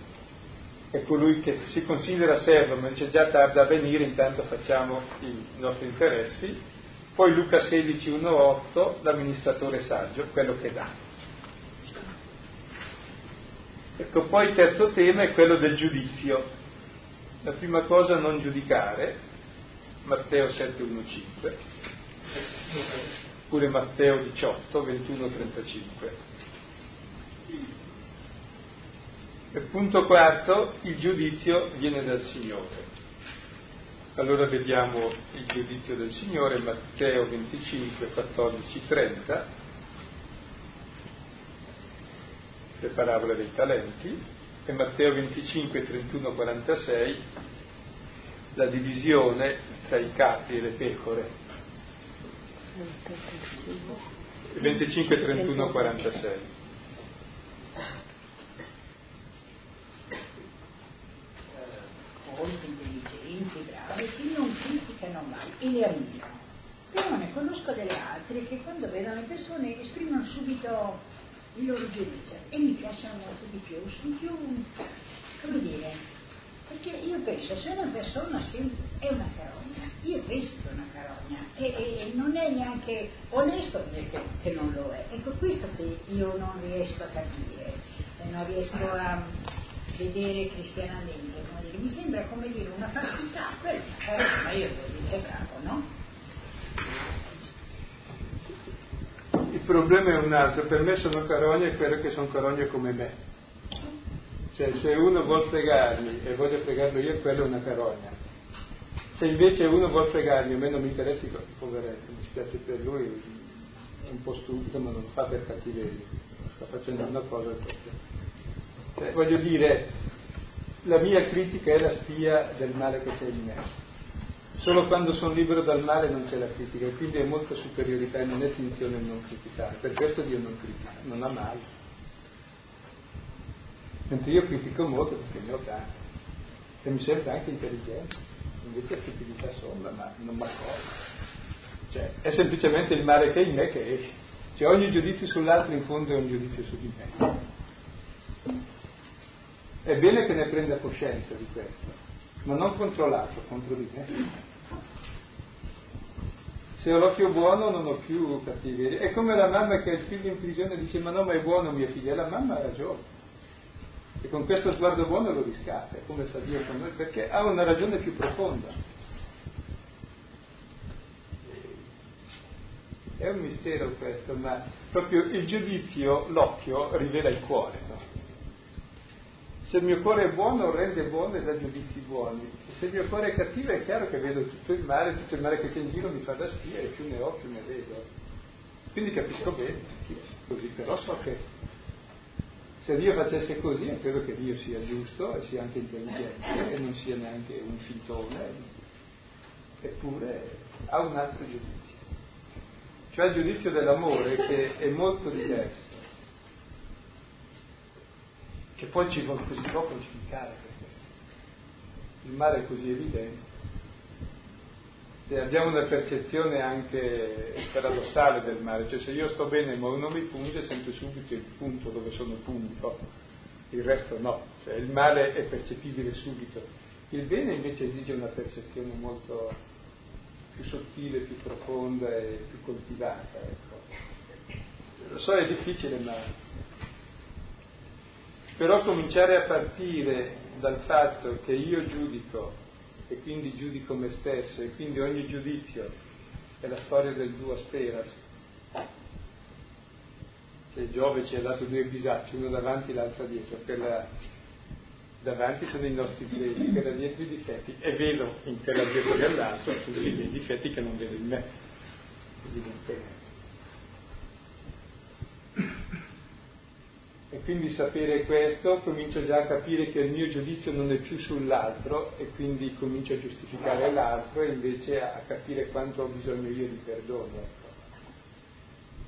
è colui che si considera servo ma dice già tarda a venire, intanto facciamo i nostri interessi. Poi Luca 16, 1, 8 l'amministratore saggio, quello che dà. Ecco, poi il terzo tema è quello del giudizio. La prima cosa non giudicare, Matteo 7, 1, 5 pure Matteo 18, 21, 35. E punto quarto, il giudizio viene dal Signore. Allora vediamo il giudizio del Signore, Matteo 25, 14, 30, le parabole dei talenti, e Matteo 25, 31, 46, la divisione tra i capi e le pecore. 25, 31, 46. Che non criticano mai e le ammirano. Però ne conosco delle altre che quando vedono le persone esprimono subito il loro giudizio e mi piacciono molto di più, sono più, come dire, perché io penso, se una persona è una carogna, io penso che è una carogna e, e non è neanche onesto che, che, non lo è. Ecco questo che io non riesco a capire, non riesco a vedere cristianamente. Mi sembra come dire una falsità, è una carogna, io devo dire bravo, no? Il problema è un altro, per me sono carogne e quello che sono carogne come me cioè se uno vuol fregarmi e voglio fregarlo io, quello è una carogna. Se invece uno vuol fregarmi, a me non mi interessa, poveretto, mi spiace per lui, è un po' stupido, ma non fa per cattiveria, sta facendo una cosa proprio. Cioè, voglio dire, la mia critica è la spia del male che c'è in me. Solo quando sono libero dal male non c'è la critica, e quindi è molta superiorità e non è finzione il non criticare. Per questo Dio non critica, non ha male. Mentre io critico molto perché ne ho tanti e mi sembra anche intelligente, invece stupidità sono, ma non mi accorgo. Cioè, è semplicemente il male che è in me che esce. Cioè ogni giudizio sull'altro in fondo è un giudizio su di me. È bene che ne prenda coscienza di questo, ma non contro l'altro, contro di me. Se ho l'occhio buono non ho più cattiveria. È come la mamma che ha il figlio in prigione e dice ma no ma è buono mio figlio, e la mamma ha ragione e con questo sguardo buono lo riscatta, come fa Dio con noi, perché ha una ragione più profonda. È un mistero questo, ma proprio il giudizio, l'occhio, rivela il cuore. No? Se il mio cuore è buono, rende buono e dà giudizi buoni. Se il mio cuore è cattivo, è chiaro che vedo tutto il male, tutto il male che c'è in giro mi fa da spia e più ne ho, più ne vedo. Quindi capisco bene, così, però so che se Dio facesse così, credo che Dio sia giusto e sia anche intelligente e non sia neanche un fintone, eppure ha un altro giudizio. Cioè il giudizio dell'amore che è molto diverso, che poi ci così poco giudicare perché il male è così evidente. Se abbiamo una percezione anche paradossale del male, cioè se io sto bene ma uno mi punge sento subito il punto dove sono punto, il resto no, cioè il male è percepibile subito, il bene invece esige una percezione molto più sottile, più profonda e più coltivata. Ecco. Lo so è difficile ma però cominciare a partire dal fatto che io giudico e quindi giudico me stesso e quindi ogni giudizio è la storia del duo speras. Che Giove ci ha dato due bisacci, uno davanti e l'altro dietro. Quella davanti sono i nostri difetti, quella dietro i difetti e vedo in quella dietro dell'altro tutti i difetti che non vedo in me, evidentemente. Quindi sapere questo comincio già a capire che il mio giudizio non è più sull'altro e quindi comincio a giustificare l'altro e invece a capire quanto ho bisogno io di perdono. Ecco.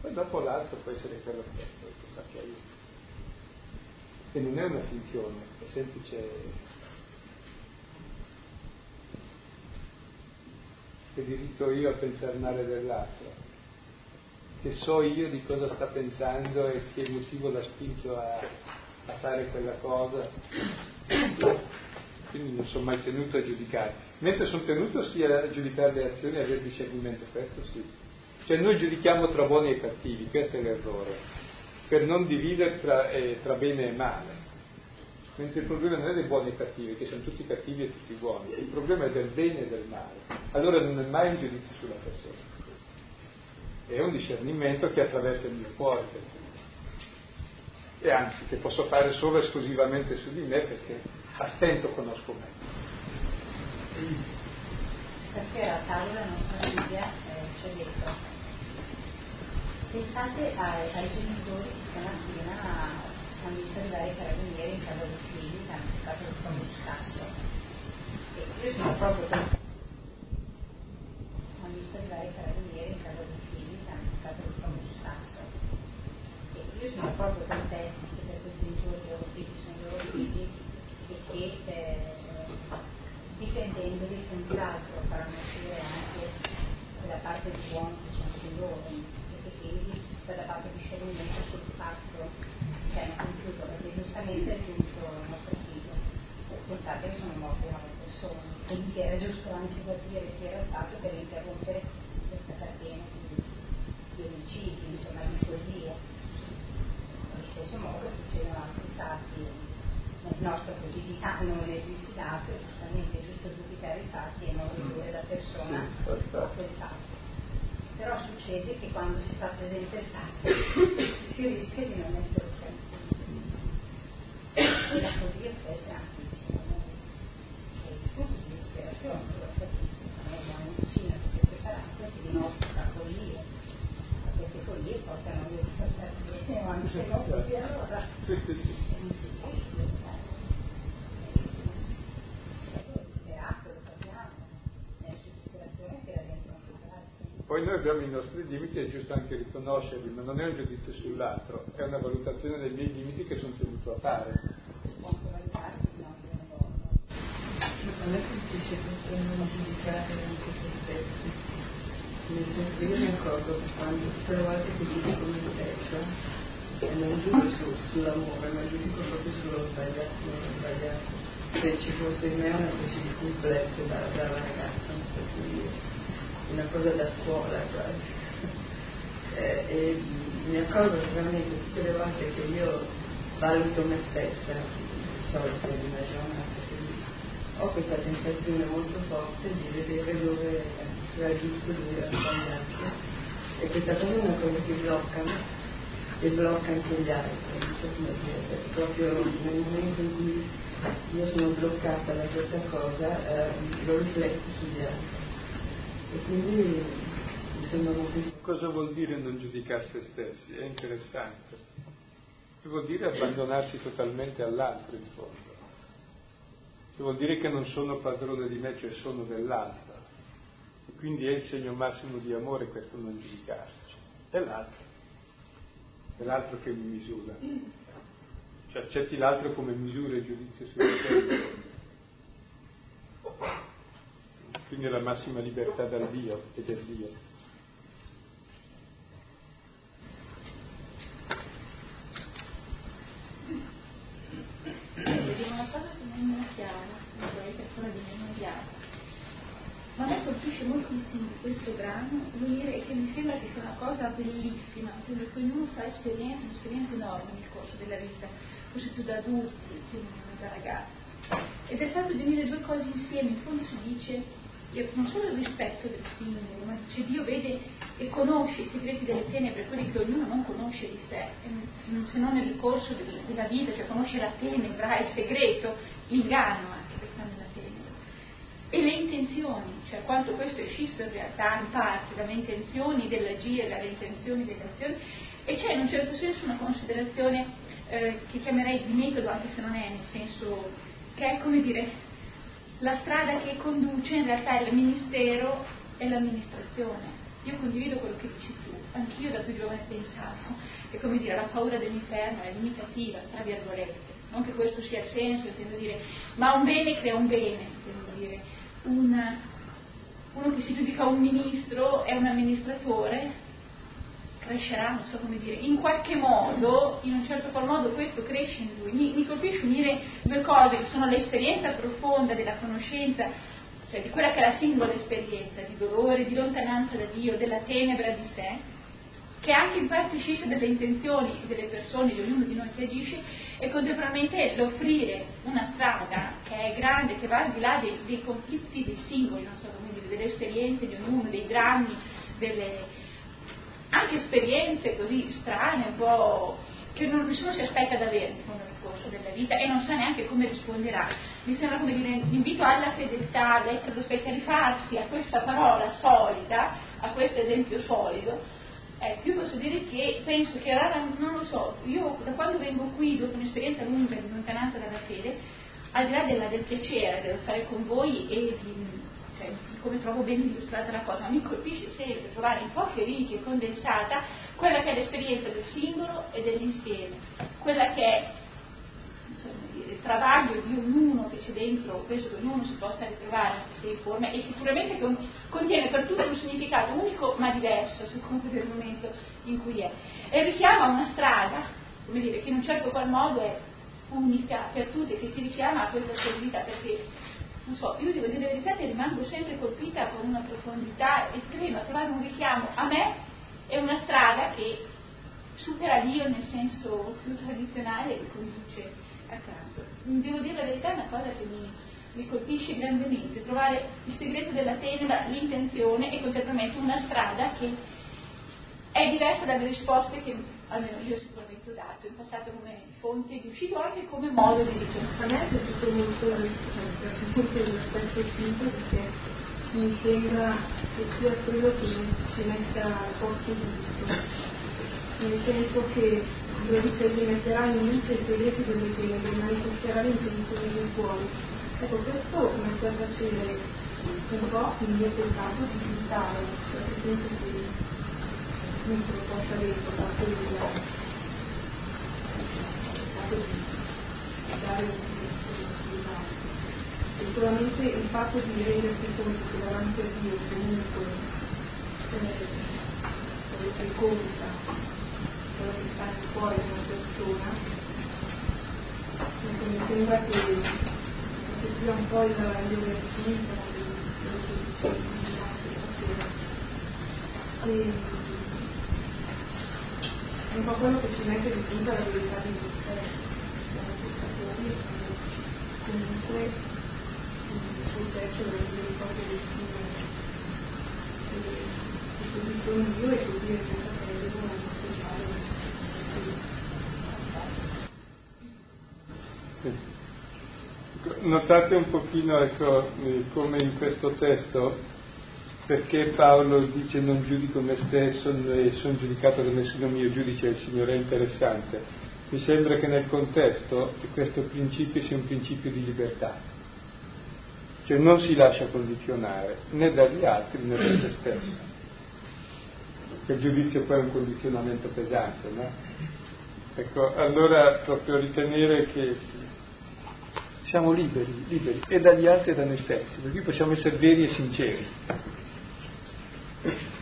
Poi dopo l'altro può essere quello che, che sappia io. E non è una finzione, è semplice che diritto io a pensare male dell'altro che so io di cosa sta pensando e che motivo l'ha spinto a, a fare quella cosa. Quindi non sono mai tenuto a giudicare. Mentre sono tenuto sia a giudicare le azioni e avere discernimento, questo sì. Cioè noi giudichiamo tra buoni e cattivi, questo è l'errore, per non dividere tra, eh, tra bene e male. Mentre il problema non è dei buoni e cattivi, che sono tutti cattivi e tutti buoni, il problema è del bene e del male. Allora non è mai un giudizio sulla persona è un discernimento che attraversa il mio cuore e anzi che posso fare solo esclusivamente su di me perché a stento conosco me. Stasera Paolo, la nostra famiglia, eh, ci ha detto pensate ai, ai genitori che stamattina hanno visto arrivare i carabinieri in casa dei figli che hanno toccato il fondo di sasso. E io sono proprio hanno visto arrivare i carabinieri in casa dei figli stato il famoso sasso. E io sono proprio contenta che per quei genitori i loro figli sono i loro figli e che eh, difendendoli senz'altro faranno uscire anche quella parte di buono che c'è anche in loro e che quindi dalla parte di scegliamento sul fatto che hanno compiuto, perché giustamente è giunto il nostro figlio. Pensate che sono morte nove persone, quindi era giusto anche capire che era stato per interrompere questa catena di omicidi, insomma di follia. Allo stesso modo succedono altri fatti nel nostro quotidiano, nel suicidato, giustamente è giusto giudicare i fatti e non ridurre la persona a quel fatto. Però succede che quando si fa presente il fatto si rischia di non essere tranquilli. E la follia spesso è anche vicino a noi. E tutti di disperazione, lo capisco, non è una vicina che si è separato e che di nostra follia queste follie portano via tutta questa ma non c'è così allora non si può disperato, lo capiamo, nella sua disperazione che la gente non poi noi abbiamo i nostri limiti, è riconoscerli, ma non è un giudizio sull'altro, è una valutazione dei miei limiti che sono tenuto a fare. A me colpisce questo non giudicare anche se stessi nel senso che io mi accorgo che quando tutte le volte che giudico me stessa e non giudico su, sull'amore ma giudico proprio sullo sbagliato non sbagliato se ci fosse in me una specie di complesso da, dalla ragazza non so come dire una cosa da scuola quasi eh, e mi accorgo veramente tutte le volte che io valuto me stessa di solito in una giornata ho questa sensazione molto forte di vedere dove era giusto e era sbagliato e questa cosa è una cosa che blocca e blocca anche gli altri, non so come dire, proprio nel momento in cui io sono bloccata da questa cosa eh, lo rifletto sugli altri. E quindi Cosa vuol dire non giudicare se stessi? È interessante. Vuol dire abbandonarsi totalmente all'altro in fondo che vuol dire che non sono padrone di me, cioè sono dell'altro. E quindi è il segno massimo di amore questo non giudicarsi. È l'altro. È l'altro che mi misura. Cioè accetti l'altro come misura e giudizio su te. Quindi è la massima libertà dal Dio e del Dio. Una cosa che non è chiara, che ancora di meno chiara. Ma a me colpisce moltissimo questo brano, dire che mi sembra che sia una cosa bellissima, quello che ognuno fa esperienze, un'esperienza enorme nel corso della vita, forse più da adulti, più da ragazzi. Ed è il fatto di unire due cose insieme, in fondo si dice non solo il rispetto del singolo, ma dice Dio vede e conosce i segreti delle tenebre, quelli che ognuno non conosce di sé, se non nel corso della vita, cioè conosce la tenebra, il segreto, l'inganno anche che sta nella tenebra. E le intenzioni, cioè quanto questo è scisso in realtà in parte dalle intenzioni dell'agire, dalle intenzioni delle azioni, e c'è in un certo senso una considerazione eh, che chiamerei di metodo, anche se non è, nel senso che è come dire la strada che conduce in realtà il ministero e l'amministrazione. Io condivido quello che dici tu, anch'io da più giovane pensavo. Che come dire la paura dell'inferno è limitativa, tra virgolette, non che questo sia il senso, intendo dire, ma un bene crea un bene, intendo dire, un, uno che si giudica un ministro è un amministratore, crescerà, non so come dire, in qualche modo, in un certo qual modo questo cresce in lui. Mi, mi colpisce unire due cose che sono l'esperienza profonda della conoscenza, cioè di quella che è la singola esperienza di dolore, di lontananza da Dio, della tenebra di sé, che anche in parte scissa delle intenzioni delle persone, di ognuno di noi che agisce, e contemporaneamente l'offrire una strada che è grande, che va al di là dei, dei conflitti dei singoli, so dire, delle esperienze di ognuno, dei drammi, delle, anche esperienze così strane, un po' che non, nessuno si aspetta da avere nel corso della vita e non sa neanche come risponderà. Mi sembra come dire l'invito alla fedeltà, all'essere rispetto a rifarsi a questa parola solida, a questo esempio solido, eh, io posso dire che penso che rara, non lo so, io da quando vengo qui dopo un'esperienza lunga di lontananza dalla fede, al di là della, del piacere dello stare con voi e di, cioè, di come trovo ben illustrata la cosa, mi colpisce sempre trovare in poche righe condensata quella che è l'esperienza del singolo e dell'insieme, quella che è il travaglio di ognuno che c'è dentro, penso che ognuno si possa ritrovare in forma e sicuramente contiene per tutti un significato unico ma diverso a seconda del momento in cui è. E richiama una strada, come dire, che in un certo qual modo è unica per tutti che ci richiama a questa solidità perché non so, io devo dire la verità che rimango sempre colpita con una profondità estrema, trovare un richiamo a me è una strada che supera Dio nel senso più tradizionale che conduce a campo. Devo dire la verità, è una cosa che mi, mi colpisce grandemente, trovare il segreto della tenebra, l'intenzione e contemporaneamente una strada che è diversa dalle risposte che almeno io sicuramente dato in passato come fonte di uscita o anche come modo di ricerca. A me è piaciuto molto l'aspetto 5 perché mi sembra che sia quello che ci metta al posto giusto nel senso che lo dice che metterà in luce i segreti delle tenebre, manifesterà l'intenzione dei cuori. Ecco, questo mi fa piacere un po' il mio pensato di diventare, perché penso che mi possa detto da quello dare un'identità. E solamente il fatto di rendersi conto che davanti a Dio comunque eh, conta quello che sta nel cuore di una persona, mi sembra che, che sia un po' il divertimento quello che dicevi stasera. E, un po' quello che ci mette di fronte alla verità di stessi, siamo peccatori, comunque il processo della misericordia del Signore. E così sono io e così è mio fratello Notate un pochino ecco, come in questo testo, perché Paolo dice non giudico me stesso né sono giudicato da nessuno mio giudice, il Signore è interessante. Mi sembra che nel contesto questo principio sia un principio di libertà, cioè non si lascia condizionare né dagli altri né da se stesso. Il giudizio poi è un condizionamento pesante, no? Ecco, allora proprio ritenere che siamo liberi, liberi, e dagli altri e da noi stessi, per cui possiamo essere veri e sinceri.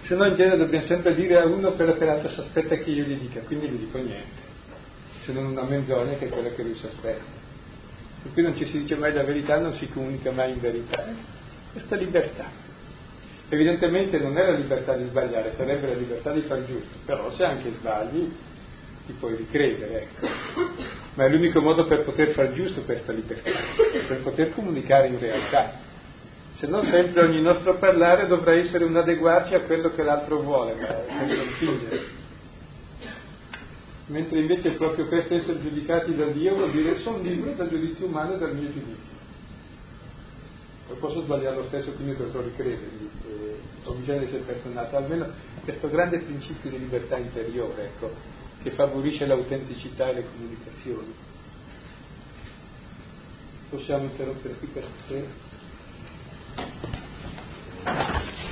Se no in genere dobbiamo sempre dire a uno per l'altro si aspetta che io gli dica, quindi gli dico niente, se non una menzogna che è quella che lui si aspetta. Per cui non ci si dice mai la verità, non si comunica mai in verità. Questa libertà. Evidentemente non è la libertà di sbagliare, sarebbe la libertà di far giusto, però se anche sbagli ti puoi ricredere, ecco. Ma è l'unico modo per poter far giusto questa libertà, per poter comunicare in realtà. Se no sempre ogni nostro parlare dovrà essere un adeguarci a quello che l'altro vuole, ma sempre fingere. Mentre invece proprio questo essere giudicati da Dio vuol dire sono libero dal giudizio umano e dal mio giudizio. Poi posso sbagliare lo stesso, quindi dovrò ricredermi, eh, ho bisogno di essere perdonato, almeno questo grande principio di libertà interiore, ecco, che favorisce l'autenticità e le comunicazioni. Possiamo interrompere qui per stasera? ハハハハ!